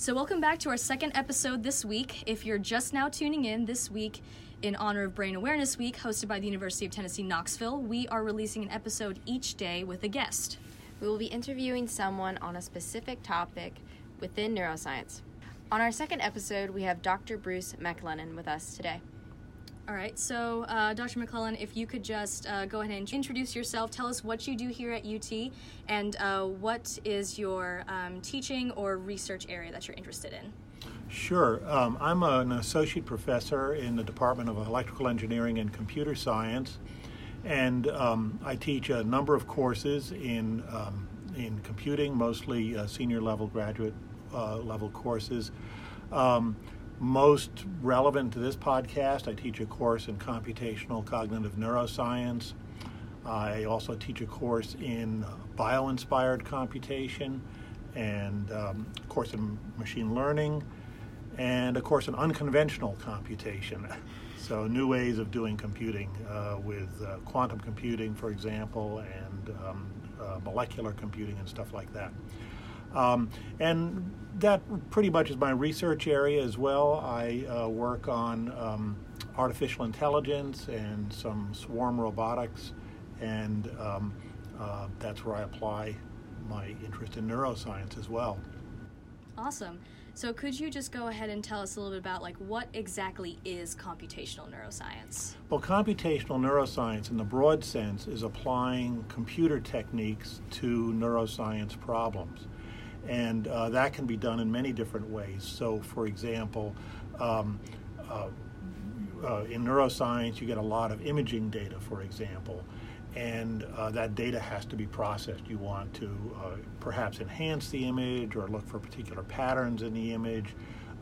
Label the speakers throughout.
Speaker 1: So, welcome back to our second episode this week. If you're just now tuning in this week, in honor of Brain Awareness Week, hosted by the University of Tennessee Knoxville, we are releasing an episode each day with a guest.
Speaker 2: We will be interviewing someone on a specific topic within neuroscience. On our second episode, we have Dr. Bruce MacLennan with us today.
Speaker 1: All right, so uh, Dr. McClellan, if you could just uh, go ahead and introduce yourself, tell us what you do here at UT, and uh, what is your um, teaching or research area that you're interested in.
Speaker 3: Sure. Um, I'm an associate professor in the Department of Electrical Engineering and Computer Science, and um, I teach a number of courses in um, in computing, mostly uh, senior level, graduate uh, level courses. Um, most relevant to this podcast, I teach a course in computational cognitive neuroscience. I also teach a course in bio-inspired computation and um, a course in machine learning and a course in unconventional computation. So new ways of doing computing uh, with uh, quantum computing, for example, and um, uh, molecular computing and stuff like that. Um, and that pretty much is my research area as well. I uh, work on um, artificial intelligence and some swarm robotics, and um, uh, that's where I apply my interest in neuroscience as well.
Speaker 1: Awesome. So could you just go ahead and tell us a little bit about like what exactly is computational neuroscience?
Speaker 3: Well, computational neuroscience in the broad sense is applying computer techniques to neuroscience problems and uh, that can be done in many different ways. So, for example, um, uh, uh, in neuroscience, you get a lot of imaging data, for example, and uh, that data has to be processed. You want to uh, perhaps enhance the image or look for particular patterns in the image.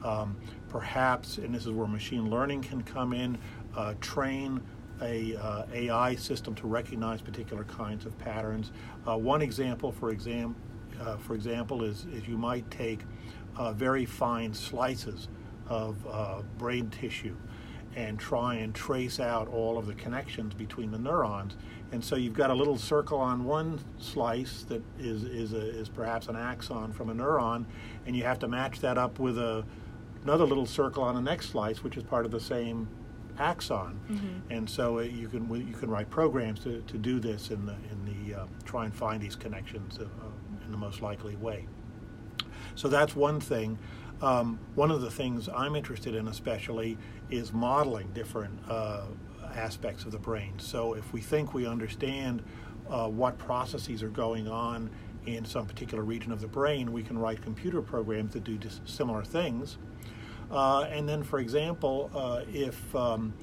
Speaker 3: Um, perhaps, and this is where machine learning can come in, uh, train a uh, AI system to recognize particular kinds of patterns. Uh, one example, for example, uh, for example, is, is you might take uh, very fine slices of uh, brain tissue and try and trace out all of the connections between the neurons. And so you've got a little circle on one slice that is, is, a, is perhaps an axon from a neuron, and you have to match that up with a, another little circle on the next slice, which is part of the same axon. Mm-hmm. And so uh, you can you can write programs to, to do this in the in the uh, try and find these connections in the most likely way. So that's one thing. Um, one of the things I'm interested in, especially, is modeling different uh, aspects of the brain. So if we think we understand uh, what processes are going on in some particular region of the brain, we can write computer programs that do similar things. Uh, and then, for example, uh, if um,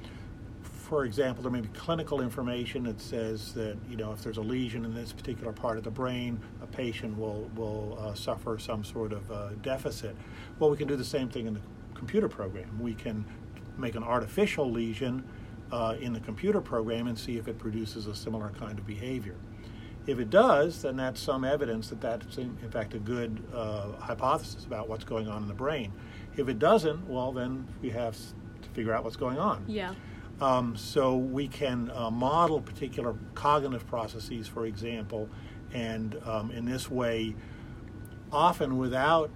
Speaker 3: for example, there may be clinical information that says that you know if there's a lesion in this particular part of the brain, patient will will uh, suffer some sort of uh, deficit. Well, we can do the same thing in the computer program. We can make an artificial lesion uh, in the computer program and see if it produces a similar kind of behavior. If it does, then that's some evidence that that's in, in fact a good uh, hypothesis about what's going on in the brain. If it doesn't, well, then we have to figure out what's going on.
Speaker 1: Yeah.
Speaker 3: Um, so we can uh, model particular cognitive processes, for example, and um, in this way, often without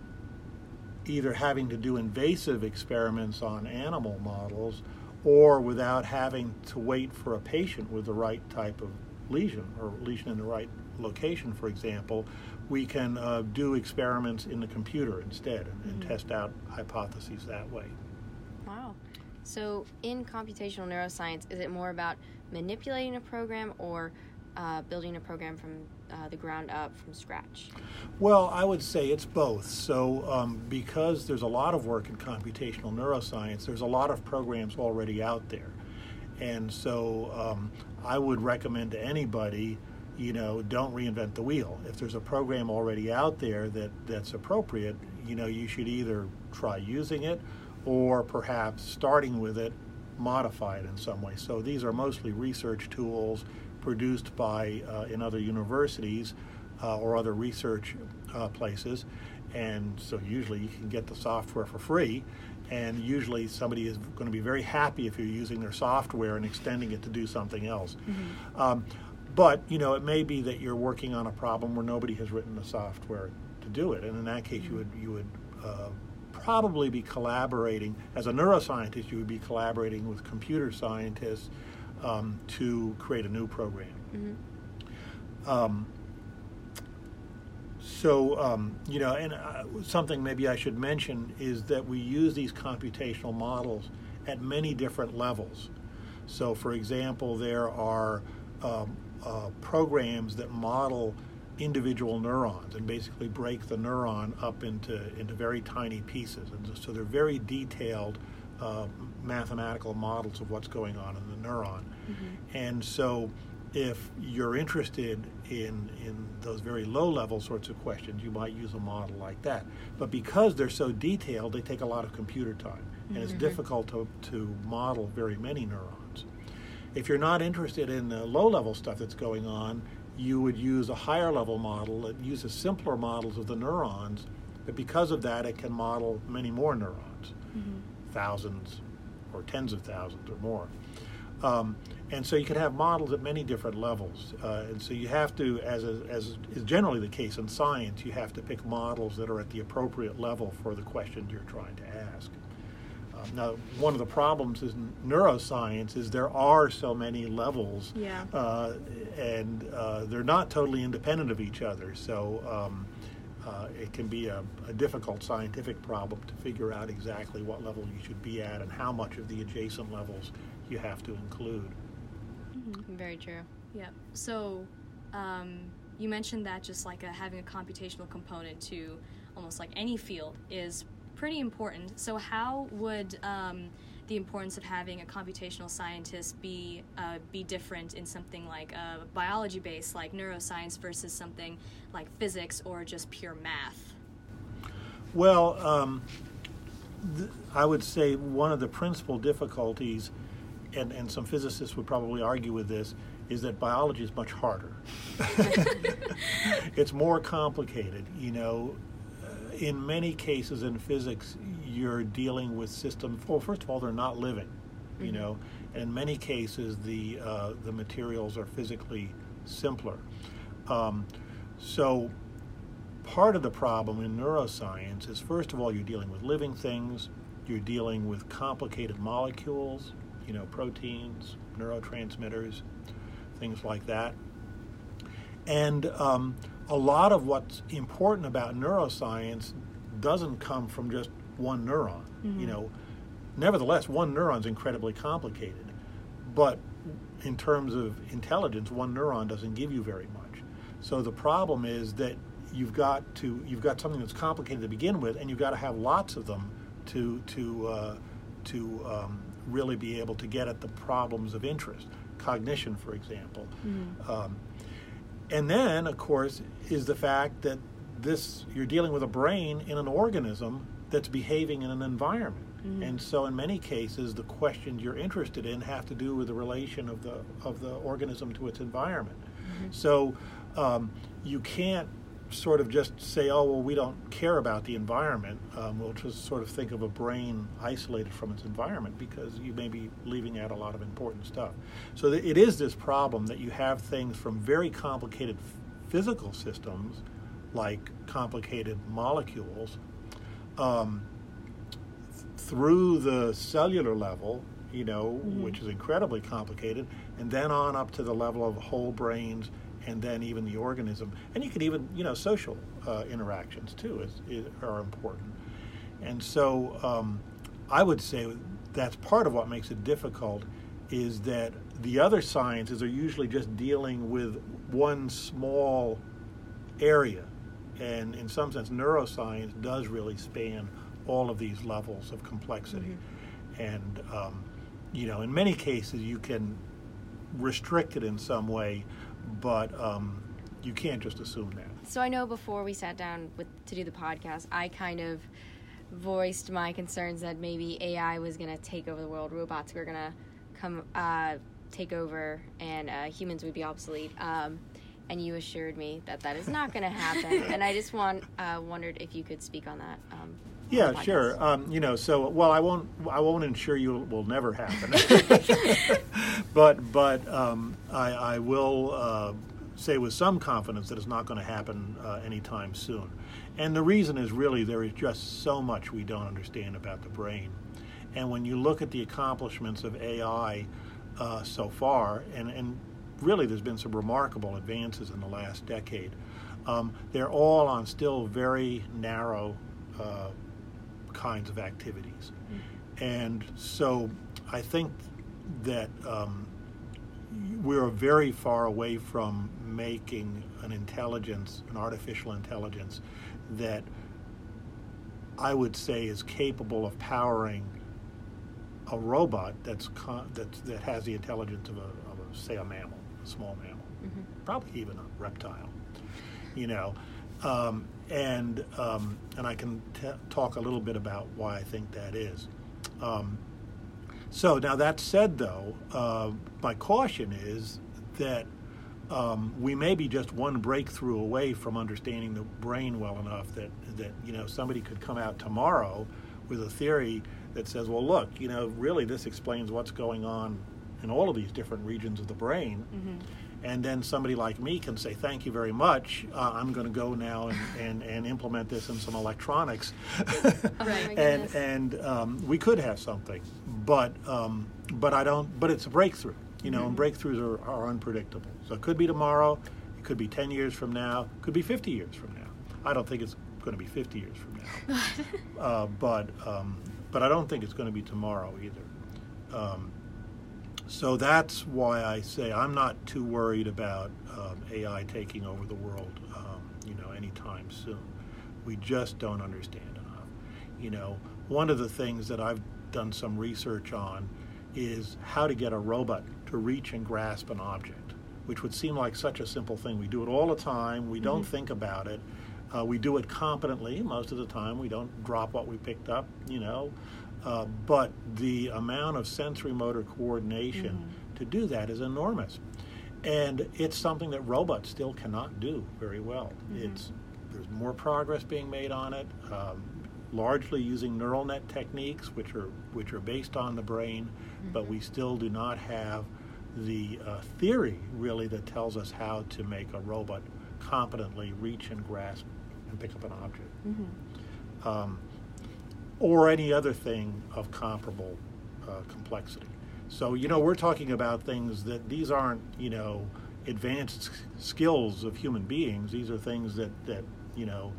Speaker 3: either having to do invasive experiments on animal models or without having to wait for a patient with the right type of lesion or lesion in the right location, for example, we can uh, do experiments in the computer instead and, and mm-hmm. test out hypotheses that way.
Speaker 2: Wow. So, in computational neuroscience, is it more about manipulating a program or uh, building a program from uh, the ground up from scratch?
Speaker 3: Well, I would say it's both. So, um, because there's a lot of work in computational neuroscience, there's a lot of programs already out there. And so, um, I would recommend to anybody, you know, don't reinvent the wheel. If there's a program already out there that, that's appropriate, you know, you should either try using it or perhaps starting with it, modify it in some way. So these are mostly research tools produced by uh, in other universities uh, or other research uh, places, and so usually you can get the software for free. And usually somebody is going to be very happy if you're using their software and extending it to do something else. Mm-hmm. Um, but you know, it may be that you're working on a problem where nobody has written the software to do it, and in that case, mm-hmm. you would you would uh, probably be collaborating, as a neuroscientist, you would be collaborating with computer scientists um, to create a new program.
Speaker 2: Mm-hmm.
Speaker 3: Um, so, um, you know, and uh, something maybe I should mention is that we use these computational models at many different levels. So, for example, there are um, uh, programs that model individual neurons and basically break the neuron up into, into very tiny pieces. And so they're very detailed uh, mathematical models of what's going on in the neuron.
Speaker 2: Mm-hmm.
Speaker 3: And so if you're interested in, in those very low level sorts of questions, you might use a model like that. But because they're so detailed, they take a lot of computer time. And it's
Speaker 2: Mhm.
Speaker 3: difficult to, to model very many neurons. If you're not interested in the low level stuff that's going on, you would use a higher level model that uses simpler models of the neurons, but because of that, it can model many more neurons, thousands or tens of thousands or more. Um, and so you can have models at many different levels. Uh, and so you have to, as, a, as is generally the case in science, you have to pick models that are at the appropriate level for the questions you're trying to ask. Um, now, one of the problems in neuroscience is there are so many levels,
Speaker 1: Yeah.
Speaker 3: uh, and uh, they're not totally independent of each other. So um, uh, it can be a, a difficult scientific problem to figure out exactly what level you should be at and how much of the adjacent levels you have to include.
Speaker 2: Very true.
Speaker 1: Yeah. So, um, you mentioned that just like a, having a computational component to almost like any field is pretty important. So, how would um, the importance of having a computational scientist be uh, be different in something like uh, biology based, like neuroscience, versus something like physics or just pure math?
Speaker 3: Well, um, th- I would say one of the principal difficulties, and, and some physicists would probably argue with this, is that biology is much harder. it's more complicated. You know, in many cases in physics, you're dealing with systems. Well, first of all, they're not living. You know, and in many cases, the uh, the materials are physically simpler. Um, so part of the problem in neuroscience is first of all you're dealing with living things you're dealing with complicated molecules you know proteins neurotransmitters things like that and um, a lot of what's important about neuroscience doesn't come from just one neuron you know. Nevertheless one neuron's incredibly complicated but in terms of intelligence one neuron doesn't give you very much. So the problem is that you've got to you've got something that's complicated to begin with, and you've got to have lots of them to to uh, to um, really be able to get at the problems of interest, cognition, for example. Um, and then, of course, is the fact that this you're dealing with a brain in an organism that's behaving in an environment. And so, in many cases, the questions you're interested in have to do with the relation of the of the organism to its environment. So, um, you can't sort of just say, "Oh, well, we don't care about the environment." Um, we'll just sort of think of a brain isolated from its environment because you may be leaving out a lot of important stuff. So, th- it is this problem that you have things from very complicated physical systems, like complicated molecules. Um, through the cellular level, you know, which is incredibly complicated, and then on up to the level of whole brains, and then even the organism, and you could even, you know, social uh, interactions too is, is are important. And so, um, I would say that's part of what makes it difficult, is that the other sciences are usually just dealing with one small area. And in some sense, neuroscience does really span all of these levels of complexity. And, um, you know, in many cases, you can restrict it in some way, but um, you can't just assume that.
Speaker 2: So I know before we sat down with to do the podcast, I kind of voiced my concerns that maybe AI was going to take over the world, robots were going to come uh, take over, and uh, humans would be obsolete. Um, and you assured me that that is not going to happen. and I just want uh, wondered if you could speak on that. Um,
Speaker 3: Yeah, sure. Um, you know, so well, I won't. I won't ensure you it will never happen, but but um, I, I will uh, say with some confidence that it's not going to happen uh, anytime soon. And the reason is really there is just so much we don't understand about the brain. And when you look at the accomplishments of AI uh, so far, and, and really there's been some remarkable advances in the last decade, um, they're all on still very narrow uh, kinds of activities. Mm-hmm. And so I think that um, we're very far away from making an intelligence, an artificial intelligence, that I would say is capable of powering a robot that's con- that's, that has the intelligence of a, of a say a mammal, a small mammal, mm-hmm. probably even a reptile. You know, um, and um, and I can t- talk a little bit about why I think that is. Um, so now that said, though, uh, my caution is that um, we may be just one breakthrough away from understanding the brain well enough that that you know somebody could come out tomorrow with a theory that says, well, look, you know, really this explains what's going on in all of these different regions of the brain. Mm-hmm and then somebody like me can say thank you very much. Uh, i'm going to go now and, and, and, implement this in some electronics.
Speaker 1: Right.
Speaker 3: and and um, we could have something but um, but i don't but it's a breakthrough you know mm-hmm. and breakthroughs are, are unpredictable. So it could be tomorrow it could be 10 years from now it could be 50 years from now. I don't think it's going to be 50 years from now. Uh, but um, but i don't think it's going to be tomorrow either. Um, so that's why I say I'm not too worried about um, AI taking over the world, um, you know, anytime soon. We just don't understand enough. You know, one of the things that I've done some research on is how to get a robot to reach and grasp an object, which would seem like such a simple thing. We do it all the time. We don't mm-hmm. think about it. Uh, we do it competently most of the time. We don't drop what we picked up, you know. Uh, but the amount of sensory motor coordination mm-hmm. to do that is enormous. And it's something that robots still cannot do very well. Mm-hmm. It's there's more progress being made on it, um, largely using neural net techniques, which are which are based on the brain, mm-hmm. but we still do not have the uh, theory really that tells us how to make a robot competently reach and grasp and pick up an object. Mm-hmm. Um, or any other thing of comparable uh, complexity. So, you know, we're talking about things that these aren't, you know, advanced skills of human beings. These are things that, that you know,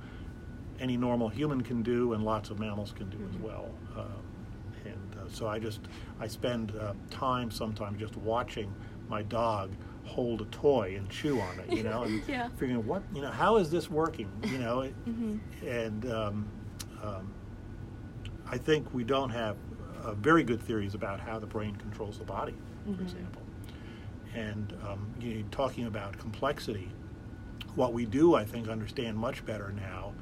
Speaker 3: any normal human can do and lots of mammals can do mm-hmm. as well. Um, and uh, so I just, I spend uh, time sometimes just watching my dog hold a toy and chew on it, you know, and
Speaker 1: yeah.
Speaker 3: figuring what, you know, how is this working, you know, mm-hmm. and um, um, I think we don't have uh, very good theories about how the brain controls the body, for mm-hmm. example. And um, you know, talking about complexity, what we do, I think, understand much better now,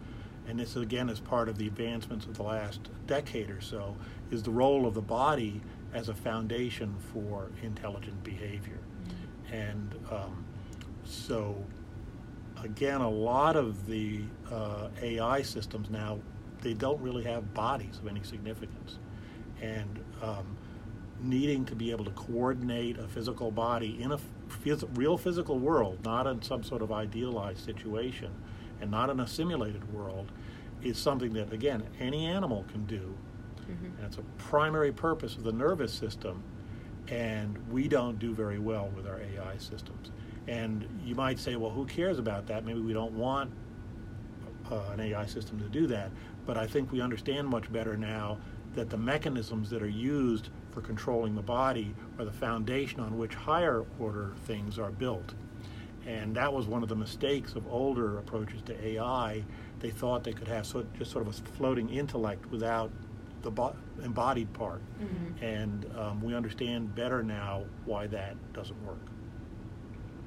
Speaker 3: and this again is part of the advancements of the last decade or so, is the role of the body as a foundation for intelligent behavior. Mm-hmm. And um, so, again, a lot of the uh, AI systems now they don't really have bodies of any significance. And um, needing to be able to coordinate a physical body in a phys- real physical world, not in some sort of idealized situation, and not in a simulated world, is something that, again, any animal can do. Mm-hmm. And it's a primary purpose of the nervous system, and we don't do very well with our AI systems. And you might say, well, who cares about that? Maybe we don't want uh, an AI system to do that but I think we understand much better now that the mechanisms that are used for controlling the body are the foundation on which higher order things are built. And that was one of the mistakes of older approaches to AI. They thought they could have sort, just sort of a floating intellect without the bo- embodied part. Mm-hmm. And um, we understand better now why that doesn't work.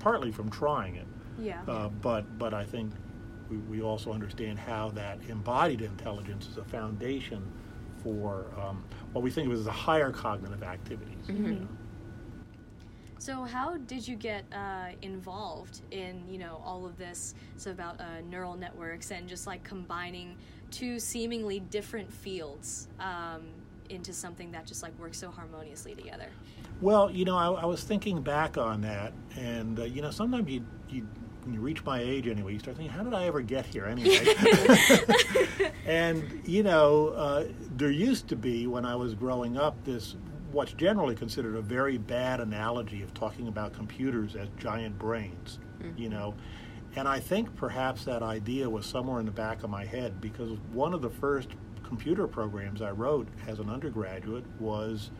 Speaker 3: Partly from trying it.
Speaker 1: Yeah. Uh,
Speaker 3: but but I think we, we also understand how that embodied intelligence is a foundation for um, what we think of as the higher cognitive activities. Mm-hmm. You know?
Speaker 1: So, how did you get uh, involved in you know all of this? So about uh, neural networks and just like combining two seemingly different fields um, into something that just like works so harmoniously together.
Speaker 3: Well, you know, I, I was thinking back on that, and uh, you know, sometimes you you when you reach my age anyway, you start thinking, how did I ever get here anyway? and you know, uh, there used to be when I was growing up this what's generally considered a very bad analogy of talking about computers as giant brains. You know, and I think perhaps that idea was somewhere in the back of my head because one of the first computer programs I wrote as an undergraduate was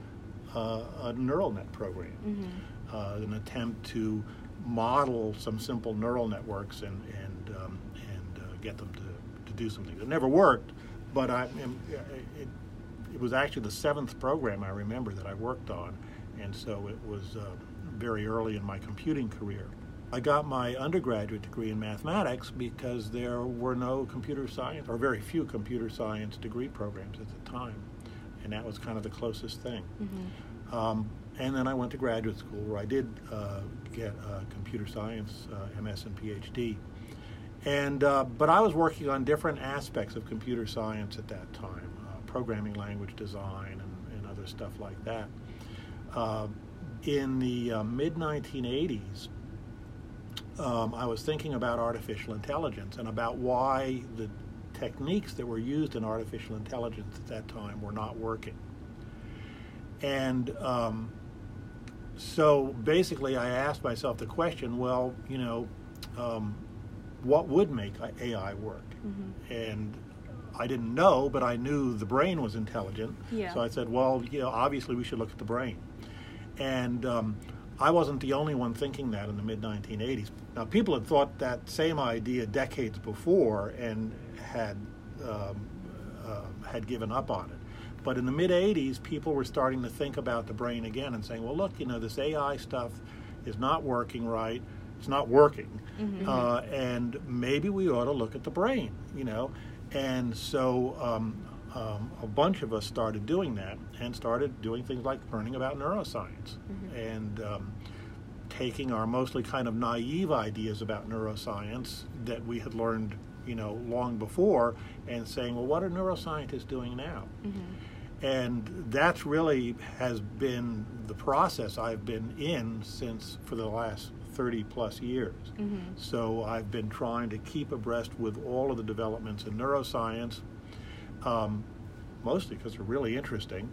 Speaker 3: uh, a neural net program, uh, an attempt to model some simple neural networks and and um, and uh, get them to, to do something. It never worked, but I it, it was actually the seventh program I remember that I worked on, and so it was uh, very early in my computing career. I got my undergraduate degree in mathematics because there were no computer science, or very few computer science degree programs at the time, and that was kind of the closest thing. Um, and then I went to graduate school where I did uh, get uh, computer science, uh, MS and PhD. And uh, but I was working on different aspects of computer science at that time, uh, programming language design and, and other stuff like that. Uh, in the mid 1980s, um, I was thinking about artificial intelligence and about why the techniques that were used in artificial intelligence at that time were not working. And um, so basically, I asked myself the question well, you know, um, what would make AI work? And I didn't know, but I knew the brain was intelligent.
Speaker 1: Yeah.
Speaker 3: So I said, well, you know, obviously we should look at the brain. And um, I wasn't the only one thinking that in the mid 1980s. Now, people had thought that same idea decades before and had um, uh, had given up on it. But in the mid 80s, people were starting to think about the brain again and saying, well, look, you know, this AI stuff is not working right. It's not working. Uh, and maybe we ought to look at the brain, you know. And so um, um, a bunch of us started doing that and started doing things like learning about neuroscience and um, taking our mostly kind of naive ideas about neuroscience that we had learned, you know, long before and saying, well, what are neuroscientists doing now? And that's really has been the process I've been in since for the last 30 plus years. So I've been trying to keep abreast with all of the developments in neuroscience, um, mostly because they're really interesting,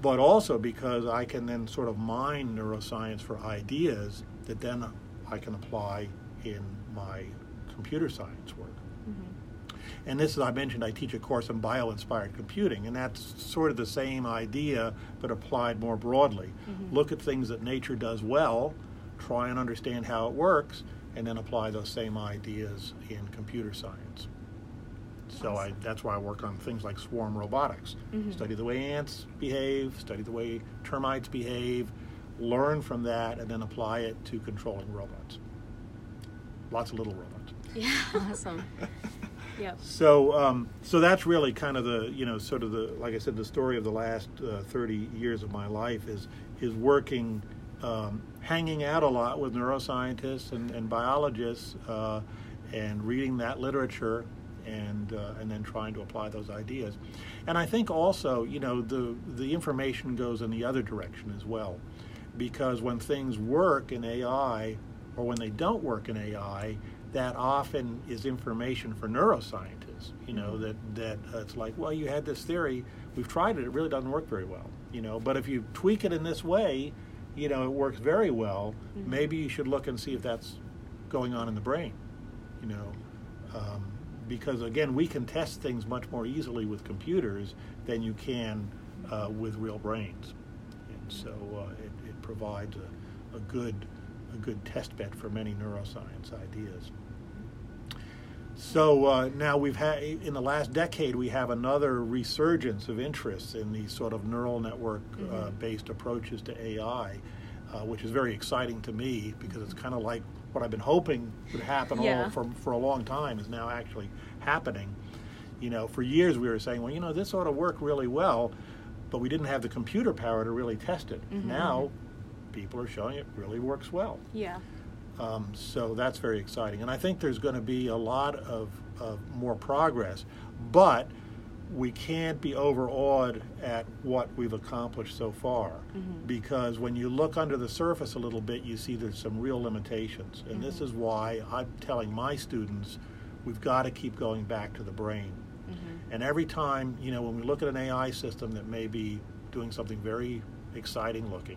Speaker 3: but also because I can then sort of mine neuroscience for ideas that then I can apply in my computer science work. And this is, I mentioned, I teach a course on bio inspired computing, and that's sort of the same idea but applied more broadly. Mm-hmm. Look at things that nature does well, try and understand how it works, and then apply those same ideas in computer science. So I, that's why I work on things like swarm robotics. Mm-hmm. Study the way ants behave, study the way termites behave, learn from that, and then apply it to controlling robots. Lots of little robots.
Speaker 1: Yeah.
Speaker 2: Awesome.
Speaker 3: So, um, so that's really kind of the, you know, sort of the, like I said, the story of the last uh, 30 years of my life is is working, um, hanging out a lot with neuroscientists and, and biologists, uh, and reading that literature, and uh, and then trying to apply those ideas. And I think also, you know, the the information goes in the other direction as well, because when things work in AI, or when they don't work in AI, that often is information for neuroscientists. You know that that uh, it's like, well, you had this theory, we've tried it, it really doesn't work very well. You know, but if you tweak it in this way, you know, it works very well. Maybe you should look and see if that's going on in the brain. You know, um, because again, we can test things much more easily with computers than you can uh, with real brains, and so uh, it, it provides a, a good a good test bed for many neuroscience ideas. So uh, now we've had in the last decade we have another resurgence of interest in these sort of neural network uh, based approaches to AI, uh, which is very exciting to me because it's kind of like what I've been hoping would happen
Speaker 1: Yeah.
Speaker 3: all for for a long time is now actually happening. You know, for years we were saying, well, you know, this ought to work really well, but we didn't have the computer power to really test it. Now people are showing it really works well.
Speaker 1: Yeah.
Speaker 3: Um, so that's very exciting. And I think there's going to be a lot of, of more progress. But we can't be overawed at what we've accomplished so far
Speaker 1: Mm-hmm.
Speaker 3: because when you look under the surface a little bit, you see there's some real limitations. And this
Speaker 1: Mm-hmm.
Speaker 3: is why I'm telling my students we've got to keep going back to the brain.
Speaker 1: Mm-hmm.
Speaker 3: And every time, you know, when we look at an AI system that may be doing something very exciting looking,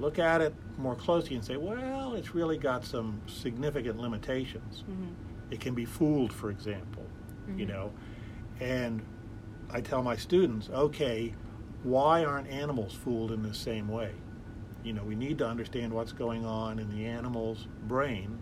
Speaker 3: look at it more closely and say, well, it's really got some significant limitations. Mm-hmm. It can be fooled, for example, you mm-hmm. know. And I tell my students, okay, why aren't animals fooled in the same way? You know, we need to understand what's going on in the animal's brain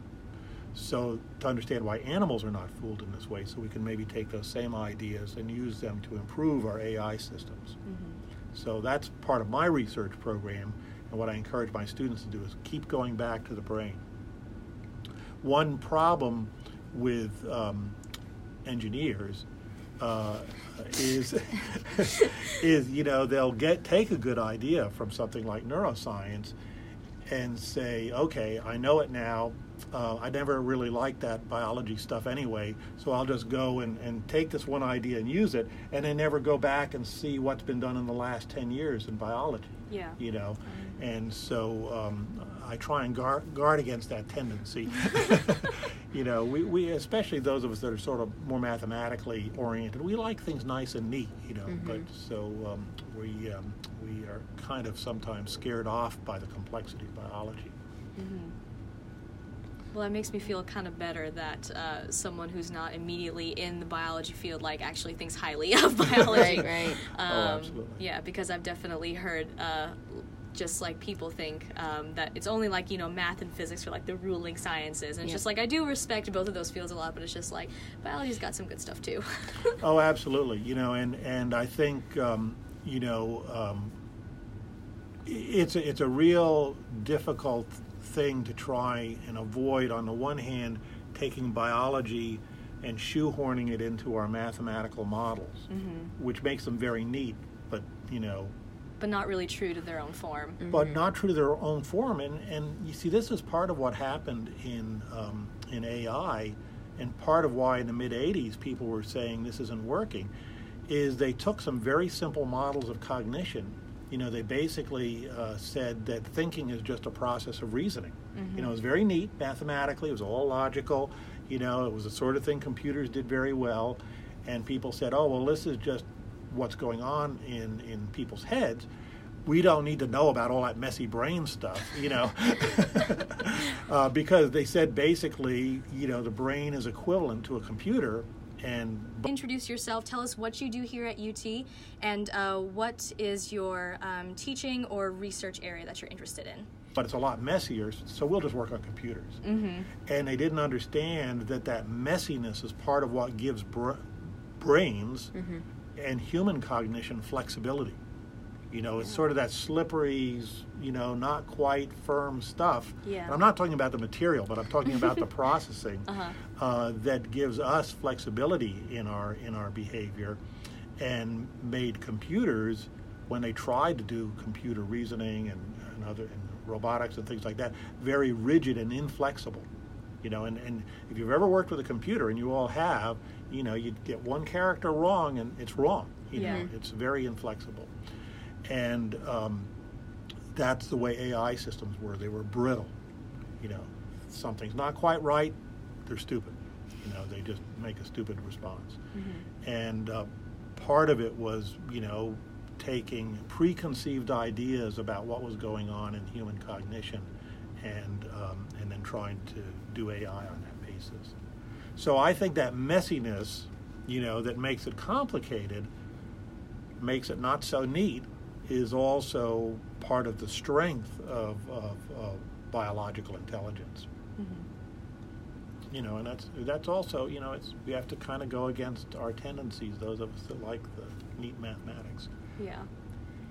Speaker 3: so to understand why animals are not fooled in this way so we can maybe take those same ideas and use them to improve our AI systems. Mm-hmm. So that's part of my research program and what I encourage my students to do is keep going back to the brain. One problem with um, engineers uh, is is you know they'll get take a good idea from something like neuroscience and say, okay, I know it now. Uh, I never really liked that biology stuff anyway, so I'll just go and, and take this one idea and use it, and then never go back and see what's been done in the last 10 years in biology.
Speaker 1: Yeah.
Speaker 3: You know, and so um, I try and guard, guard against that tendency. you know, we, we, especially those of us that are sort of more mathematically oriented, we like things nice and neat, you know, but so um, we, um, we are kind of sometimes scared off by the complexity of biology.
Speaker 1: Well, that makes me feel kind of better that uh, someone who's not immediately in the biology field like actually thinks highly of biology.
Speaker 2: Right, right.
Speaker 1: Um,
Speaker 3: Oh, absolutely.
Speaker 1: Yeah, because I've definitely heard. Uh, just like people think um, that it's only like you know math and physics are like the ruling sciences, and it's
Speaker 2: Yeah.
Speaker 1: just like I do respect both of those fields a lot, but it's just like biology's got some good stuff too.
Speaker 3: Oh, absolutely. You know, and and I think um, you know um, it's a, it's a real difficult thing to try and avoid. On the one hand, taking biology and shoehorning it into our mathematical models, which makes them very neat, but you know,
Speaker 1: but not really true to their own form.
Speaker 3: but not true to their own form. And, and you see, this is part of what happened in um, in AI, and part of why in the mid '80s people were saying this isn't working, is they took some very simple models of cognition. You know, they basically uh, said that thinking is just a process of reasoning. You know, it was very neat mathematically. It was all logical. You know, it was the sort of thing computers did very well. And people said, "Oh, well, this is just what's going on in in people's heads." we don't need to know about all that messy brain stuff, you know, uh, because they said basically, you know, the brain is equivalent to a computer, and
Speaker 1: Introduce yourself. Tell us what you do here at UT, and uh, what is your um, teaching or research area that you're interested in.
Speaker 3: but it's a lot messier. So we'll just work on computers.
Speaker 1: Mm-hmm.
Speaker 3: And they didn't understand that that messiness is part of what gives br- brains and human cognition flexibility. You know, it's sort of that slippery, you know, not quite firm stuff.
Speaker 1: Yeah.
Speaker 3: And I'm not talking about the material, but I'm talking about the processing
Speaker 1: Uh-huh.
Speaker 3: uh, that gives us flexibility in our in our behavior, and made computers when they tried to do computer reasoning and, and other and robotics and things like that very rigid and inflexible. You know, and, and if you've ever worked with a computer, and you all have, you know, you get one character wrong and it's wrong. You
Speaker 1: Yeah.
Speaker 3: know, it's very inflexible, and um, that's the way AI systems were. They were brittle. You know, something's not quite right, they're stupid. You know, they just make a stupid response. And uh, part of it was, you know, taking preconceived ideas about what was going on in human cognition, and um, and then trying to do AI on that basis. So I think that messiness, you know, that makes it complicated, makes it not so neat, is also part of the strength of, of, of biological intelligence. Mm-hmm. You know, and that's that's also you know it's we have to kind of go against our tendencies. Those of us that like the neat mathematics.
Speaker 1: Yeah.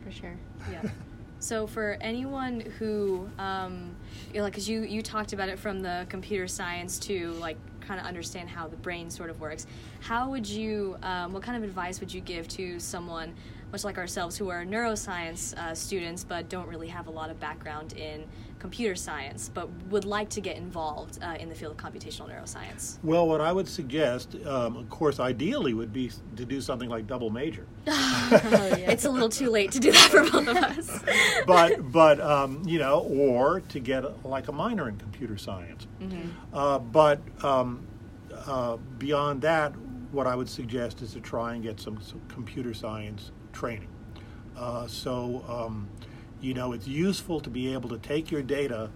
Speaker 2: For sure.
Speaker 1: yeah. So for anyone who, um, you know, like, cause you you talked about it from the computer science to like kind of understand how the brain sort of works. How would you? Um, what kind of advice would you give to someone much like ourselves, who are neuroscience uh, students but don't really have a lot of background in computer science, but would like to get involved uh, in the field of computational neuroscience?
Speaker 3: Well, what I would suggest, um, of course, ideally would be to do something like double major.
Speaker 1: oh. It's a little too late to do that for both of us.
Speaker 3: but, but um, you know, or to get a, like a minor in computer science. Mm-hmm. Uh, but um, uh, beyond that, what I would suggest is to try and get some, some computer science training. Uh, so, um, you know, it's useful to be able to take your data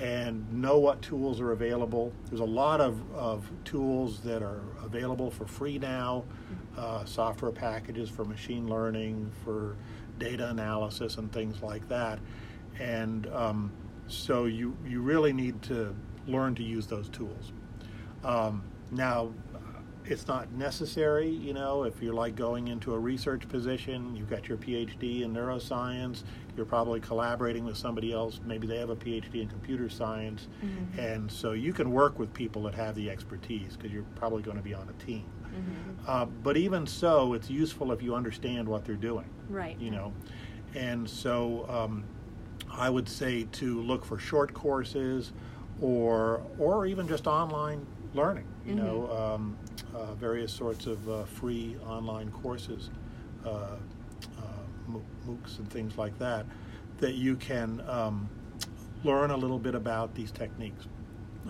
Speaker 3: and know what tools are available. There's a lot of, of tools that are available for free now, uh, software packages for machine learning, for data analysis, and things like that. And um, so you, you really need to learn to use those tools. Um, now, it's not necessary, you know, if you're like going into a research position, you've got your PhD in neuroscience, you're probably collaborating with somebody else, maybe they have a PhD in computer science, mm-hmm. and so you can work with people that have the expertise because you're probably going to be on a team. Mm-hmm. Uh, but even so, it's useful if you understand what they're doing.
Speaker 1: Right.
Speaker 3: You know, and so um, I would say to look for short courses or or even just online learning. You mm-hmm. know, um, uh, various sorts of uh, free online courses, uh, uh, MOOCs and things like that, that you can um, learn a little bit about these techniques.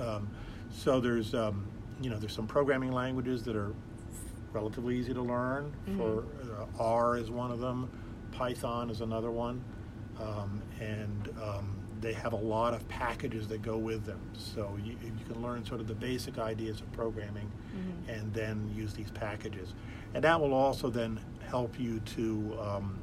Speaker 3: Um, so there's, um, you know, there's some programming languages that are relatively easy to learn. Mm-hmm. For uh, R is one of them, Python is another one, um, and um, they have a lot of packages that go with them. So you, you can learn sort of the basic ideas of programming mm-hmm. and then use these packages. And that will also then help you to um,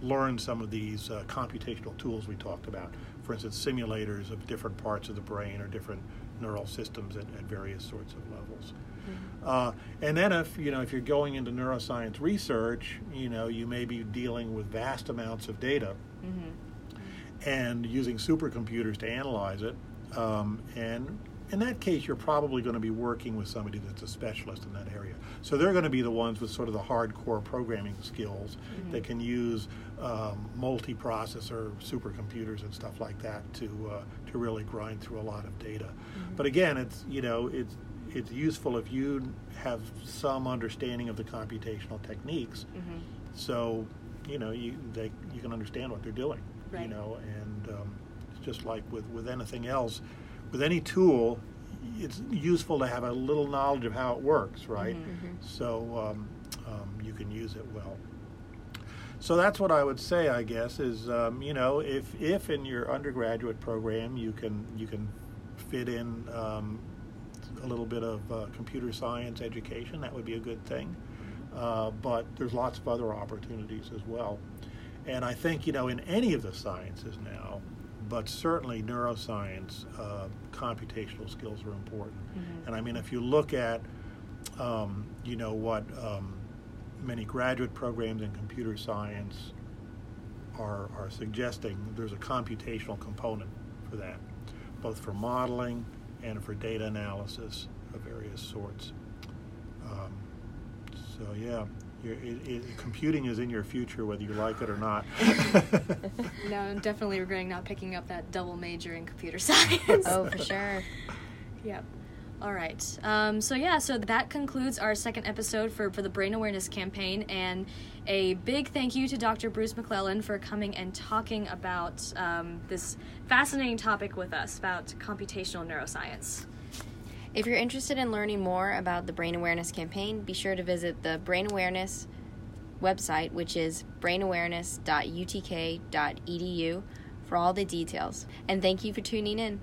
Speaker 3: learn some of these uh, computational tools we talked about. For instance, simulators of different parts of the brain or different neural systems at, at various sorts of levels. Mm-hmm. Uh, and then if you know if you're going into neuroscience research, you know you may be dealing with vast amounts of data. Mm-hmm and using supercomputers to analyze it. Um, and in that case, you're probably going to be working with somebody that's a specialist in that area. So they're going to be the ones with sort of the hardcore programming skills mm-hmm. that can use um, multi-processor supercomputers and stuff like that to uh, to really grind through a lot of data. Mm-hmm. But again, it's you know it's it's useful if you have some understanding of the computational techniques. Mm-hmm. So you know you they you can understand what they're doing right. you know, and um, it's just like with, with anything else, with any tool, it's useful to have a little knowledge of how it works, right? Mm-hmm. mm-hmm. So um, um, you can use it well. So that's what I would say, I guess, is um, you know, if if in your undergraduate program you can you can fit in um, a little bit of uh, computer science education, that would be a good thing. Uh, but there's lots of other opportunities as well. And I think, you know, in any of the sciences now, but certainly neuroscience, uh, computational skills are important. Mm-hmm. And I mean, if you look at, um, you know, what um, many graduate programs in computer science are, are suggesting, there's a computational component for that, both for modeling and for data analysis of various sorts. Um, so, yeah, it, it, computing is in your future whether you like it or not.
Speaker 1: no, I'm definitely regretting not picking up that double major in computer science.
Speaker 2: oh, for sure.
Speaker 1: Yep. All right. Um, so yeah, so that concludes our second episode for, for the Brain Awareness Campaign, and a big thank you to Dr. Bruce McClellan for coming and talking about um, this fascinating topic with us about computational neuroscience.
Speaker 2: If you're interested in learning more about the Brain Awareness campaign, be sure to visit the Brain Awareness website, which is brainawareness.utk.edu, for all the details. And thank you for tuning in.